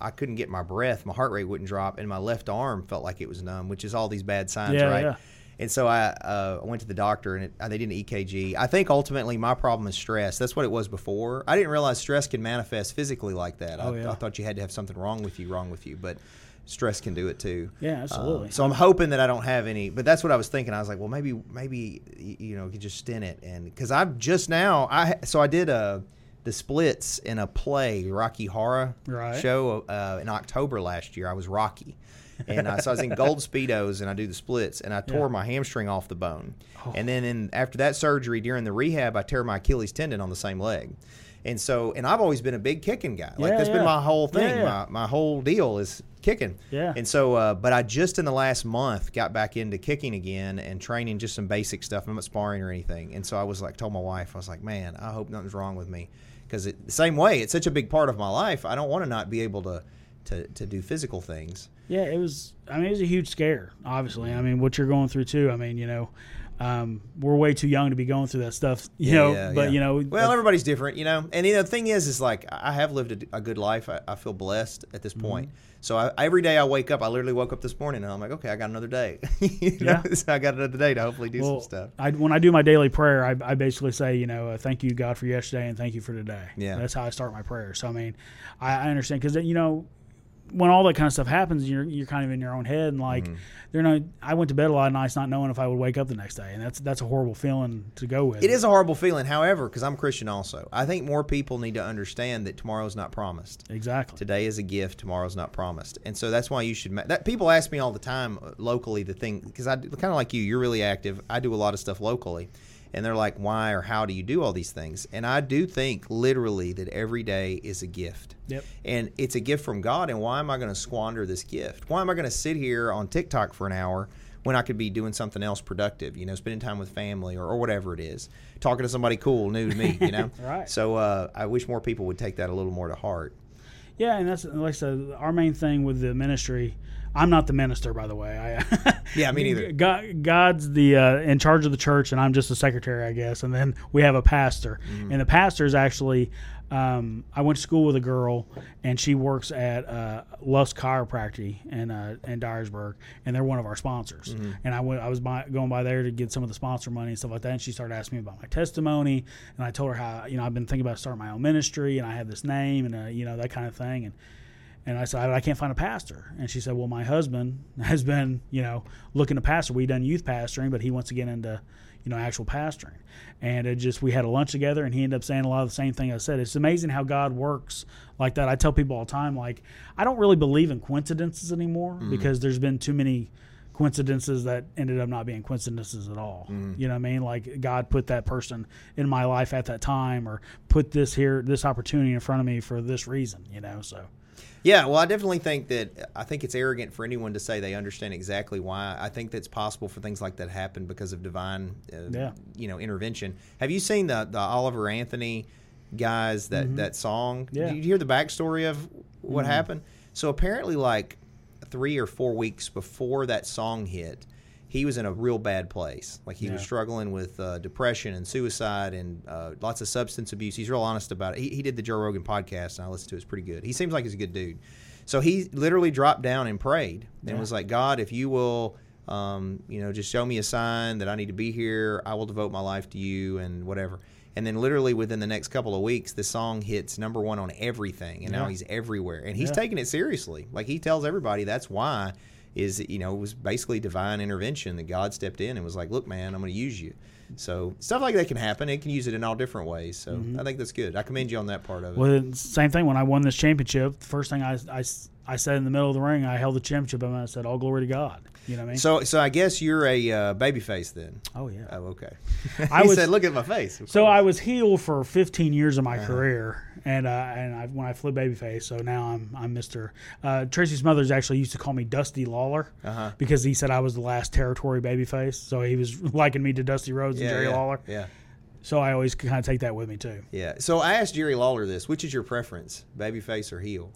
I couldn't get my breath. My heart rate wouldn't drop, and my left arm felt like it was numb, which is all these bad signs, Yeah, right? yeah. And so I, uh, went to the doctor, and it, uh, they did an EKG. I think ultimately my problem is stress. That's what it was before. I didn't realize stress can manifest physically like that. I, Oh, yeah. I thought you had to have something wrong with you, wrong with you, but stress can do it too. Yeah, absolutely. Um, so I'm hoping that I don't have any, but that's what I was thinking. I was like, well, maybe, maybe you know, you could just stent it, and because I've just now, I so I did uh the splits in a play, Rocky Horror Right. show uh, in October last year. I was Rocky, and I, so I was in *laughs* gold speedos, and I do the splits, and I tore Yeah. my hamstring off the bone, Oh. and then in after that surgery during the rehab, I tear my Achilles tendon on the same leg. And so, and I've always been a big kicking guy. Like Yeah, that's been my whole thing. Yeah, yeah. My my whole deal is kicking. Yeah. And so, uh, but I just in the last month got back into kicking again and training just some basic stuff. I'm not sparring or anything. And so I was like, told my wife, I was like, man, I hope nothing's wrong with me. Because the same way, it's such a big part of my life. I don't want to not be able to, to, to do physical things. Yeah, it was. I mean, it was a huge scare. Obviously, I mean, what you're going through too. I mean, you know, um, we're way too young to be going through that stuff. *laughs* You know, Yeah, but yeah. you know, well, everybody's different, you know. And you know, the thing is, is like I have lived a, a good life. I, I feel blessed at Mm-hmm. this point. So I, every day I wake up, I literally woke up this morning and I'm like, okay, I got another day. *laughs* you know? Yeah. *laughs* so I got another day to hopefully do well, some stuff. I, when I do my daily prayer, I, I basically say, you know, uh, thank you God for yesterday and thank you for today. Yeah. that's how I start my prayer. So I mean, I, I understand because you know. When all that kind of stuff happens, you're you're kind of in your own head, and like, Mm-hmm. they're not. I went to bed a lot of nights not knowing if I would wake up the next day, and that's that's a horrible feeling to go with. It is a horrible feeling. However, because I'm Christian also, I think more people need to understand that tomorrow's not promised. exactly. Today is a gift. Tomorrow's not promised, and so that's why you should. Ma- that people ask me all the time uh, locally the thing because I kind of like you. You're really active. I do a lot of stuff locally, and they're like, "Why or how do you do all these things?" And I do think literally that every day is a gift. Yep. And it's a gift from God. And why am I going to squander this gift? Why am I going to sit here on TikTok for an hour when I could be doing something else productive? You know, spending time with family or, or whatever it is, talking to somebody cool, new to me. You know. *laughs* Right. So uh, I wish more people would take that a little more to heart. Yeah, and that's like I said, our main thing with the ministry. I'm not the minister, by the way. I, *laughs* Yeah, me neither. God, God's the uh, in charge of the church, and I'm just a secretary, I guess. And then we have a pastor, Mm-hmm. and the pastor is actually. Um, I went to school with a girl, and she works at uh, Lust Chiropractic in uh, in Dyersburg, and they're one of our sponsors. Mm-hmm. And I went, I was by, going by there to get some of the sponsor money and stuff like that. And she started asking me about my testimony, and I told her how you know I've been thinking about starting my own ministry, and I have this name, and uh, you know that kind of thing, and. And I said, I can't find a pastor. And she said, Well, my husband *laughs* has been, you know, looking to pastor. We done youth pastoring, but he wants to get into, you know, actual pastoring. And it just, we had a lunch together, and he ended up saying a lot of the same thing I said. It's amazing how God works like that. I tell people all the time, like, I don't really believe in coincidences anymore mm-hmm. because there's been too many coincidences that ended up not being coincidences at all. Mm-hmm. You know what I mean? Like God put that person in my life at that time or put this here this opportunity in front of me for this reason, you know. So Yeah, well, I definitely think that I think it's arrogant for anyone to say they understand exactly why. I think that's possible for things like that happen because of divine, uh, Yeah. you know, intervention. Have you seen the the Oliver Anthony guys that that song? Mm-hmm. Yeah. Mm-hmm. Did you hear the backstory of what happened? So apparently, like three or four weeks before that song hit, he was in a real bad place. Like he was struggling with uh, depression and suicide and uh, lots of substance abuse. He's real honest about it. He, he did the Joe Rogan podcast, and I listened to it. It's pretty good. He seems like he's a good dude. So he literally dropped down and prayed and Yeah. was like, God, if you will, um, you know, just show me a sign that I need to be here, I will devote my life to you and whatever. And then literally within the next couple of weeks, the song hits number one on everything, and now he's everywhere. And he's Yeah. taking it seriously. Like he tells everybody that's why is you know it was basically divine intervention that God stepped in and was like, look, man, I'm going to use you. So stuff like that can happen. It can use it in all different ways. So Mm-hmm. I think that's good. I commend you on that part of it. Well, same thing when I won this championship. The first thing I, I, I said in the middle of the ring, I held the championship and I said, "All glory to God." You know what I mean? So so I guess you're a uh, baby face then. oh yeah. Oh, okay. I *laughs* was- said, "Look at my face." So. I was heeled for 15 years of my Uh-huh. career, and uh, and I, when I flipped babyface, so now I'm I'm Mister. Uh, Tracy Smothers actually used to call me Dusty Lawler Uh-huh. because he said I was the last territory babyface, so he was *laughs* liking me to Dusty Rhodes yeah, and Jerry yeah, Lawler. Yeah, So I always kind of take that with me too. yeah. So I asked Jerry Lawler this: Which is your preference, baby face or heel?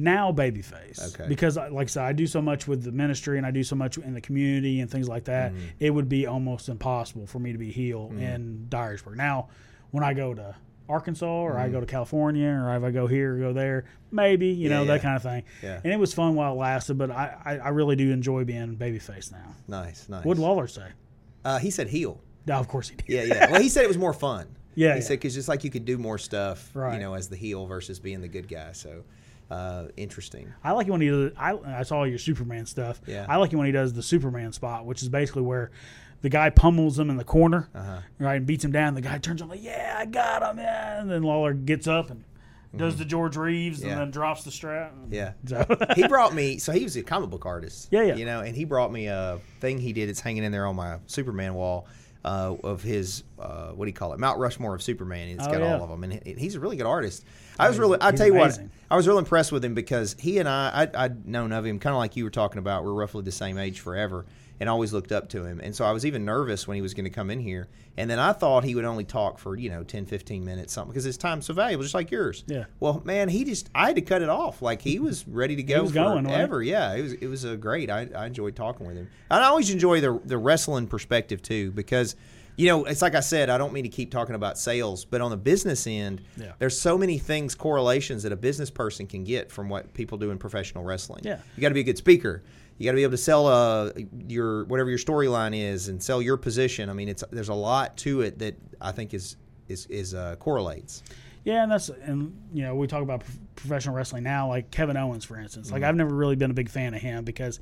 Now babyface, Okay. because like I said, I do so much with the ministry and I do so much in the community and things like that. Mm-hmm. It would be almost impossible for me to be heel in Dyersburg. Now, when I go to Arkansas or I go to California or if I go here or go there, maybe you Mm-hmm. Yeah, know yeah. that kind of thing. Yeah. And it was fun while it lasted, but I, I, I really do enjoy being babyface now. Nice, nice. What did Lawler say? uh, he said heel. No, of course he did. Yeah, yeah. Well, he said it was more fun. *laughs* Yeah, he yeah. said because just like you could do more stuff, right. you know, as the heel versus being the good guy. So uh, interesting. I like it when he does. I, I saw your Superman stuff. Yeah. I like it when he does the Superman spot, which is basically where the guy pummels him in the corner, Uh-huh. right, and beats him down. The guy turns on like, "Yeah, I got him!" Yeah, and then Lawler gets up and does the George Reeves Mm-hmm. Yeah. and then drops the strap. Yeah. So, *laughs* he brought me so he was a comic book artist Yeah, yeah. you know and he brought me a thing he did it's hanging in there on my superman wall uh, of his uh, what do you call it mount rushmore of superman it's Oh, got yeah. all of them and he's a really good artist i was he's- really i he's tell you amazing. what i was real impressed with him because he and i I- i'd known of him kind of like you were talking about we're roughly the same age forever and always looked up to him. And so i was even nervous when he was going to come in here. And then i thought he would only talk for you know 10 15 minutes something because his time's so valuable just like yours. Yeah. well man he just i had to cut it off. Like he was ready to go was going, he? forever. Yeah it was it was a great. I, I enjoyed talking with him. And i always enjoy the the wrestling perspective too because you know it's like i said i don't mean to keep talking about sales but on the business end Yeah. there's so many things correlations that a business person can get from what people do in professional wrestling. Yeah. you got to be a good speaker you got to be able to sell uh, your whatever your storyline is and sell your position i mean it's there's a lot to it that i think is is is uh, correlates yeah, and that's and you know we talk about professional wrestling now, like Kevin Owens, for instance. Mm-hmm. Like I've never really been a big fan of him because.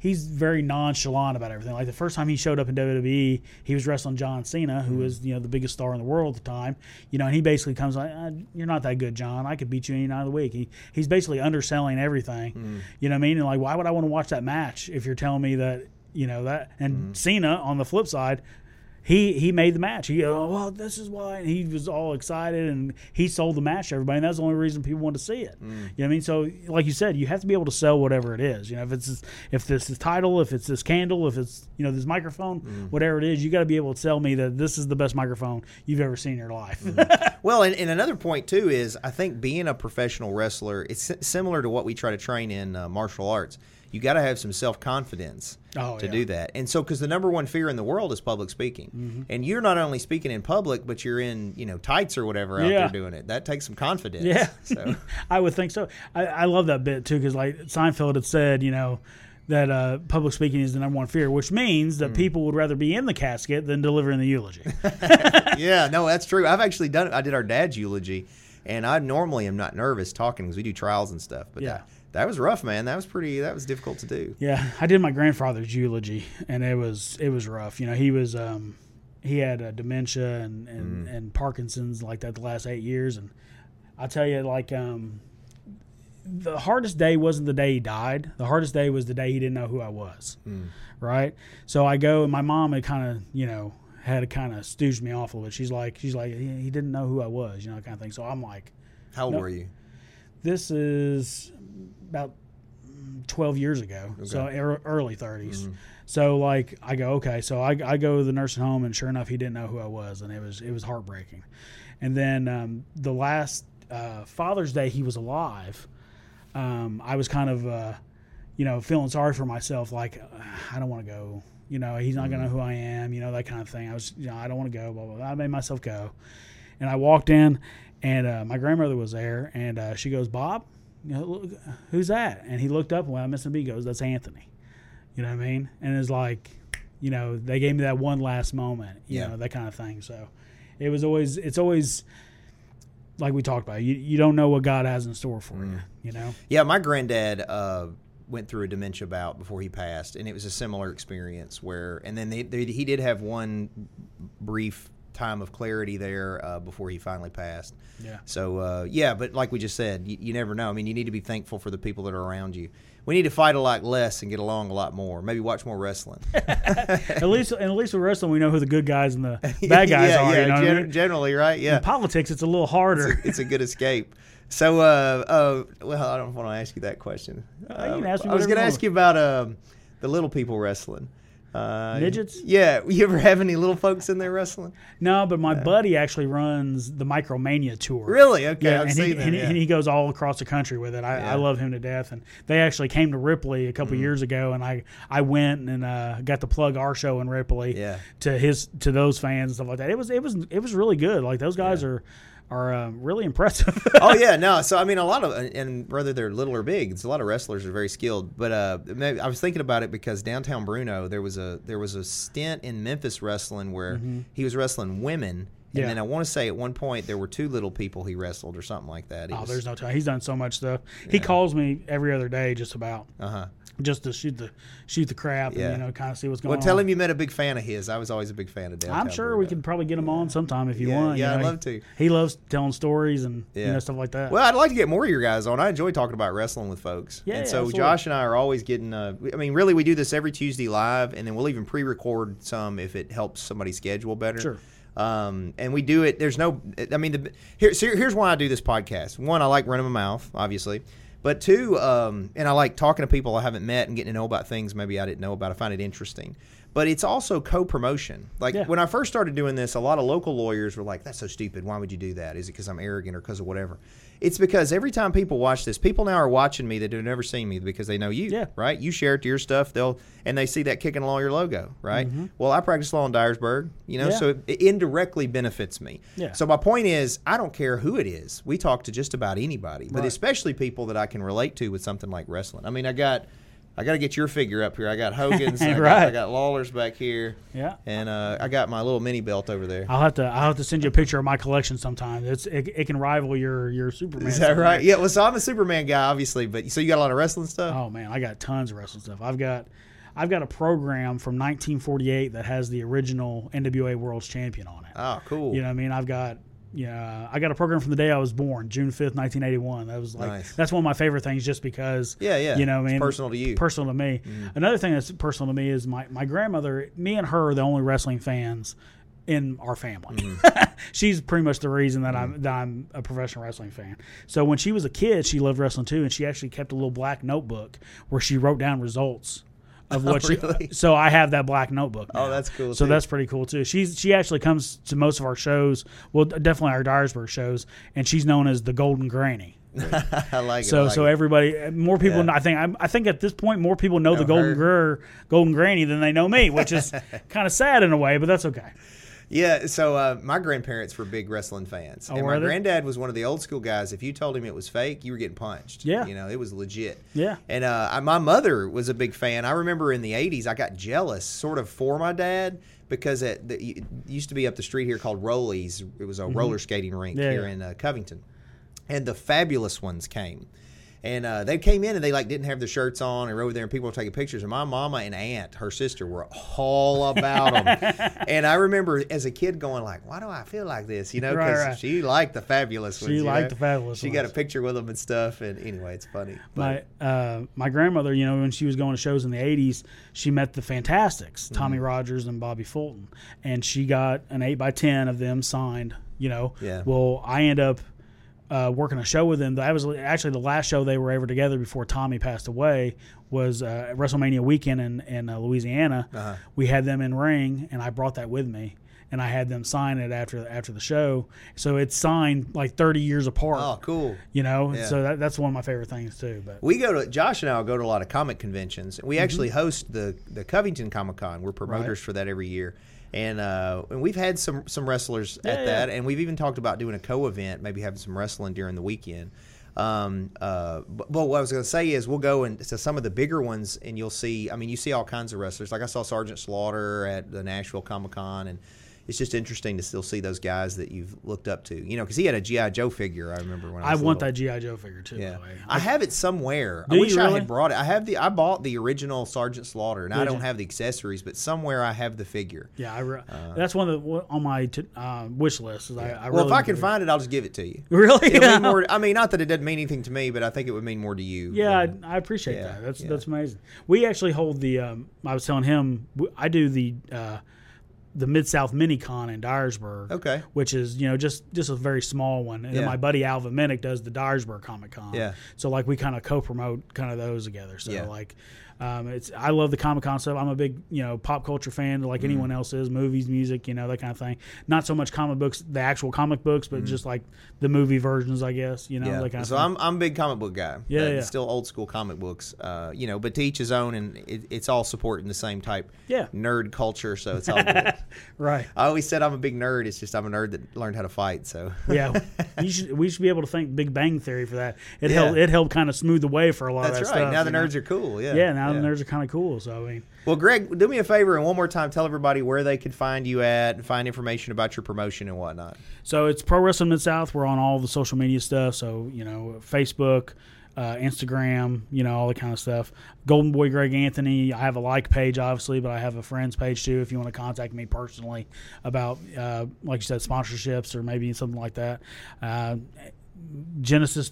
He's very nonchalant about everything. Like the first time he showed up in WWE, he was wrestling John Cena, who Mm-hmm. was you know the biggest star in the world at the time. You know, and he basically comes like, uh, "You're not that good, John. I could beat you any night of the week." He he's basically underselling everything. Mm-hmm. You know what I mean? And like, why would I want to watch that match if you're telling me that you know that? And Mm-hmm. Cena on the flip side, he he made the match. He oh well, this is why. And he was all excited, and he sold the match to everybody. And that's the only reason people wanted to see it. Mm. You know what I mean? So, like you said, you have to be able to sell whatever it is. You know, if it's this, if this is title, if it's this candle, if it's you know this microphone, mm. whatever it is, you got to be able to sell me that this is the best microphone you've ever seen in your life. Mm-hmm. *laughs* Well, and, and another point too is I think being a professional wrestler, it's similar to what we try to train in uh, martial arts. You got to have some self confidence Oh, to yeah. do that. And so, because the number one fear in the world is public speaking, Mm-hmm. and you're not only speaking in public, but you're in you know tights or whatever out Yeah. there doing it. That takes some confidence. Yeah, So *laughs* I would think so. I, I love that bit too because like Seinfeld had said, you know, that uh, public speaking is the number one fear, which means Mm. that people would rather be in the casket than delivering the eulogy. *laughs* yeah, no, that's true. I've actually done it. I did our dad's eulogy, and I normally am not nervous talking because we do trials and stuff. But Yeah. that, that was rough, man. That was pretty. That was difficult to do. yeah, I did my grandfather's eulogy, and it was it was rough. You know, he was um, he had uh, dementia and and, Mm. and Parkinson's like that the last eight years, and I tell you, like um, the hardest day wasn't the day he died. The hardest day was the day he didn't know who I was. Mm. Right. So I go, and my mom had kind of, you know, had kind of stooged me off a little bit. She's like, she's like, he, he didn't know who I was, you know, kind of thing. So I'm like, How old No. were you? This is about 12 years ago. So ear- early 30s. So like I go, okay. So I, I go to the nursing home and sure enough, he didn't know who I was. And it was, it was heartbreaking. And then um, the last uh, Father's Day he was alive, um, I was kind of, uh, you know, feeling sorry for myself. Like, I don't want to go. You know, he's not going to know who I am. You know, that kind of thing. I was, you know, I don't want to go. Blah, blah, blah. I made myself go, and I walked in, and uh, my grandmother was there, and uh, she goes, "Bob, you know, look, who's that?" And he looked up, and when I missed him, he goes, "That's Anthony." You know what I mean? And it's like, you know, they gave me that one last moment. You Yeah. know, that kind of thing. So, it was always, it's always. Like we talked about, you, you don't know what God has in store for you. You know, Yeah, my granddad uh, went through a dementia bout before he passed, and it was a similar experience. Where, and then they, they, he did have one brief time of clarity there uh, before he finally passed. Yeah. So uh, yeah, but like we just said, you, you never know. I mean, you need to be thankful for the people that are around you. We need to fight a lot less and get along a lot more. Maybe watch more wrestling. *laughs* at least, and at least with wrestling, we know who the good guys and the *laughs* bad guys yeah, are. yeah, you know what I mean? generally, right? Yeah. In politics, it's a little harder. it's a good *laughs* escape. So, uh, uh, well, I don't want to ask you that question. Uh, you can ask me I was going to ask you about um, the little people wrestling. Uh, Midgets? Yeah. *laughs* You ever have any little folks in there wrestling? no, but my buddy actually runs the Micromania tour. Really? Okay, Yeah, I've and, seen he, them. and, yeah. and he goes all across the country with it. I, Yeah. I love him to death. And they actually came to Ripley a Mm. couple years ago, and I, I went and uh, got to plug our show in Ripley Yeah. to his to those fans and stuff like that. It was it was it was really good. Like those guys are are um, really impressive. *laughs* oh yeah, no. So I mean, a lot of and whether they're little or big, it's a lot of wrestlers are very skilled. But uh, maybe, I was thinking about it because downtown Bruno, there was a there was a stint in Memphis wrestling where he was wrestling women, and. Yeah. then I want to say at one point there were two little people he wrestled or something like that. It Oh, was- there's no time. He's done so much stuff. He calls me every other day, just about, uh-huh. just to shoot the shoot the crap Yeah. and you know kind of see what's going on. Well, on. tell him you met a big fan of his. I was always a big fan of downtown. I'm sure we could probably get him on sometime if you Yeah, want. you yeah, I'd know. love to. He loves telling stories and you know stuff like that. Well, I'd like to get more of your guys on. I enjoy talking about wrestling with folks. Yeah, and so absolutely. Josh and I are always getting. Uh, I mean, really, we do this every Tuesday live, and then we'll even pre-record some if it helps somebody schedule better. Sure. Um, and we do it. There's no. I mean, the, here, so here's why I do this podcast. One, I like running my mouth, obviously. But two, um, and I like talking to people I haven't met and getting to know about things maybe I didn't know about. I find it interesting. But it's also co-promotion. Like Yeah. when I first started doing this, a lot of local lawyers were like, "That's so stupid. Why would you do that? Is it because I'm arrogant or because of whatever?" It's because every time people watch this, people now are watching me that have never seen me because they know you, Yeah. right? You share it to your stuff, they'll and they see that Kickin' Lawyer logo, right? Well, I practice law in Dyersburg, you know, Mm-hmm. Yeah. so it, it indirectly benefits me. Yeah. So my point is, I don't care who it is. We talk to just about anybody, but Right. especially people that I can relate to with something like wrestling. I mean, I got. I got to get your figure up here. I got Hogan's. and *laughs* I, got, Right. I got Lawler's back here. Yeah. And uh, I got my little mini belt over there. I'll have to I'll have to send you a picture of my collection sometime. It's it, it can rival your your Superman. Is that right? Yeah. Well, so I'm a Superman guy, obviously, but so you got a lot of wrestling stuff. Oh man, I got tons of wrestling stuff. I've got I've got a program from 1948 that has the original NWA World's Champion on it. Oh, cool. You know what I mean? I've got yeah, I got a program from the day I was born, June fifth, nineteen eighty one. That was like Nice. that's one of my favorite things, just because. Yeah, yeah. You know, what I mean, personal to you. Mm-hmm. Personal to me. Another thing that's personal to me is my my grandmother. Me and her are the only wrestling fans in our family. Mm-hmm. *laughs* She's pretty much the reason that I'm that I'm a professional wrestling fan. So when she was a kid, she loved wrestling too, and she actually kept a little black notebook where she wrote down results *laughs* of oh, what really? she. So I have that black notebook. Oh, that's cool, So too. that's pretty cool too. She's she actually comes to most of our shows. Well, definitely our Dyersburg shows, and she's known as the Golden Granny. *laughs* I like it. I So like so it. everybody, uh, more people. Yeah. I think I, I think at this point more people know the Golden. Golden Granny than they know me, which is *laughs* kind of sad in a way, but that's okay. Yeah, so uh, my grandparents were big wrestling fans, Oh, and my granddad was one of the old school guys. If you told him it was fake, you were getting punched. Yeah. you know it was legit. Yeah. and uh, I, my mother was a big fan. I remember in the '80s, I got jealous, sort of, for my dad because it, the, it used to be up the street here called Rollies. It was a roller skating rink Mm-hmm. Yeah, here yeah. in uh, Covington, and the fabulous ones came. And uh, they came in and they like didn't have their shirts on and were over there and people were taking pictures. And my mama and aunt, her sister, were all about them. *laughs* and I remember as a kid going like, "Why do I feel like this?" You know, because right. she liked the fabulous ones. you liked know? the fabulous She got a picture with them and stuff. And anyway, it's funny. My uh, my grandmother, you know, when she was going to shows in the '80s, she met the Fantastics, Tommy Mm-hmm. Rogers and Bobby Fulton, and she got an eight by ten of them signed. You know, Yeah. Well, I end up uh, working a show with them. That was actually the last show they were ever together before Tommy passed away. Was uh, WrestleMania weekend in in uh, Louisiana. Uh-huh. We had them in ring, and I brought that with me. And I had them sign it after after the show, so it's signed like thirty years apart. oh, cool. You know, Yeah. so that, that's one of my favorite things too. But We go to Josh and I go to a lot of comic conventions. We actually host the the Covington Comic Con. We're promoters Mm-hmm. Right. for that every year, and uh, and we've had some some wrestlers at Yeah, that, yeah. and we've even talked about doing a co event, maybe having some wrestling during the weekend. Um, uh, but, but what I was going to say is we'll go and to some of the bigger ones, and you'll see. I mean, you see all kinds of wrestlers. Like I saw Sergeant Slaughter at the Nashville Comic Con, and it's just interesting to still see those guys that you've looked up to. You know, because he had a GI Joe figure. I remember when I, I want little. that GI Joe figure too. By Yeah, the way. I have it somewhere. I wish you I had brought it. I have the. I bought the original Sergeant Slaughter, and I don't you? have the accessories, but somewhere I have the figure. yeah, I re- that's one of the on my t- uh, wish list. Is I, I well, really if I can find it, I'll just give it to you. really, yeah, more. *laughs* I mean, not that it doesn't mean anything to me, but I think it would mean more to you. yeah, than- I, I appreciate Yeah, that. That's yeah. that's amazing. We actually hold the. Um, I was telling him I do the uh, the Mid South Mini Con in Dyersburg. Okay. Which is you know just just a very small one, and then Yeah. my buddy Alvin Minnick does the Dyersburg Comic Con. Yeah. So like we kind of co promote kind of those together. So Yeah. like. Um, it's I love the Comic Con stuff. I'm a big you know pop culture fan, like Mm-hmm. anyone else is. Movies, music, you know that kind of thing. Not so much comic books, the actual comic books, but just like the movie versions, I guess. You know. Yeah. that kind of so thing. I'm I'm a big comic book guy. Yeah, yeah. Still old school comic books. Uh, you know, but to each his own, and it, it's all supporting the same type. Yeah. Nerd culture, so it's *laughs* all good. right. I always said I'm a big nerd. It's just I'm a nerd that learned how to fight. So Yeah, you *laughs* should. We should be able to thank Big Bang Theory for that. It Yeah. helped. It helped kind of smooth the way for a lot that's of that That's right. stuff. now the know? nerds are cool. Yeah. Yeah, now the nerds are kind of cool. So I mean, Well, Greg, do me a favor and one more time tell everybody where they can find you at and find information about your promotion and whatnot. so it's Pro Wrestling Mid South. We're on all the social media stuff. So you know, Facebook, uh, Instagram, you know, all the kind of stuff. Golden Boy Greg Anthony. I have a like page, obviously, but I have a friends page too. If you want to contact me personally about, uh, like you said, sponsorships or maybe something like that. Uh, Genesis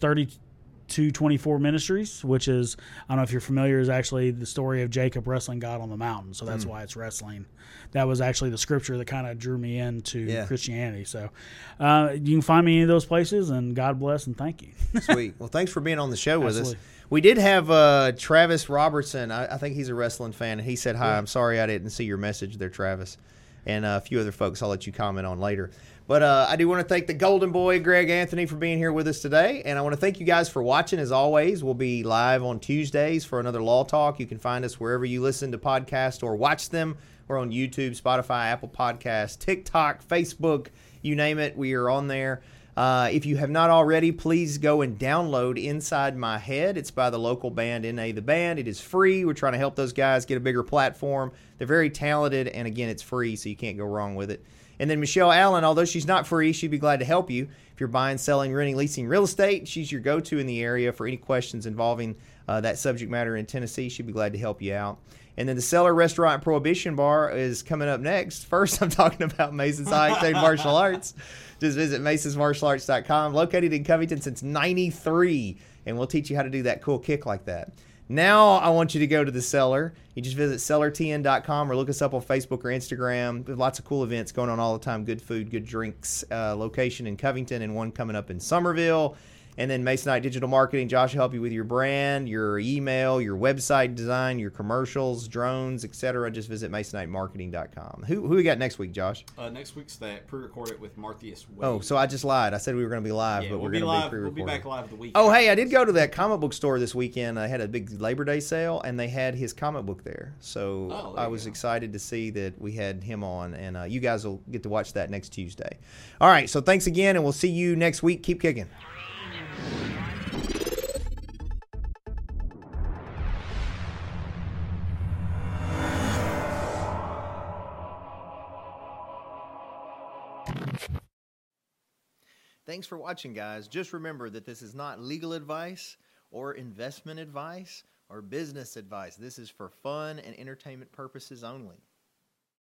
3224 Ministries, which is, I don't know if you're familiar, is actually the story of Jacob wrestling God on the mountain. So that's why it's wrestling. That was actually the scripture that kind of drew me into Yeah. Christianity. So uh, you can find me in any of those places, and God bless and thank you. *laughs* Sweet. Well, thanks for being on the show with Absolutely. us. We did have uh, Travis Robertson. I, I think he's a wrestling fan, and he said hi. I'm sorry I didn't see your message there, Travis, and uh, a few other folks. I'll let you comment on later. But uh, I do want to thank the Golden Boy, Greg Anthony, for being here with us today, and I want to thank you guys for watching. As always, we'll be live on Tuesdays for another Law Talk. You can find us wherever you listen to podcasts or watch them. We're on YouTube, Spotify, Apple Podcasts, TikTok, Facebook, you name it. We are on there. Uh, if you have not already, please go and download Inside My Head. It's by the local band NA The Band. It is free. We're trying to help those guys get a bigger platform. They're very talented, and again, it's free, so you can't go wrong with it. And then Michelle Allen, although she's not free, she'd be glad to help you. If you're buying, selling, renting, leasing real estate, she's your go to in the area for any questions involving uh, that subject matter in Tennessee. She'd be glad to help you out. And then the Cellar Restaurant Prohibition Bar is coming up next. *laughs* First, I'm talking about Mason's High Octane *laughs* Martial Arts. Just visit masonsmartialarts.com, located in Covington since 93, and we'll teach you how to do that cool kick like that. Now I want you to go to the cellar. You just visit cellartn.com or look us up on Facebook or Instagram. There's lots of cool events going on all the time. Good food, good drinks. Uh, location in Covington and one coming up in Somerville. And then Masonite Digital Marketing, Josh will help you with your brand, your email, your website design, your commercials, drones, etc. Just visit masonitemarketing.com. Who who we got next week, Josh? Uh, next week's that pre-recorded with Marthius Wade. Oh, so I just lied. I said we were going to be live, yeah, but we'll we're going to be live. We'll pre-recorded. be back live the week. Oh, hey, I did go to that comic book store this weekend. I had a big Labor Day sale, and they had his comic book there. So Oh, there I was go. excited to see that we had him on, and uh, you guys will get to watch that next Tuesday. All right, so thanks again, and we'll see you next week. Keep kicking. Thanks for watching, guys. Just remember that this is not legal advice or investment advice or business advice. This is for fun and entertainment purposes only.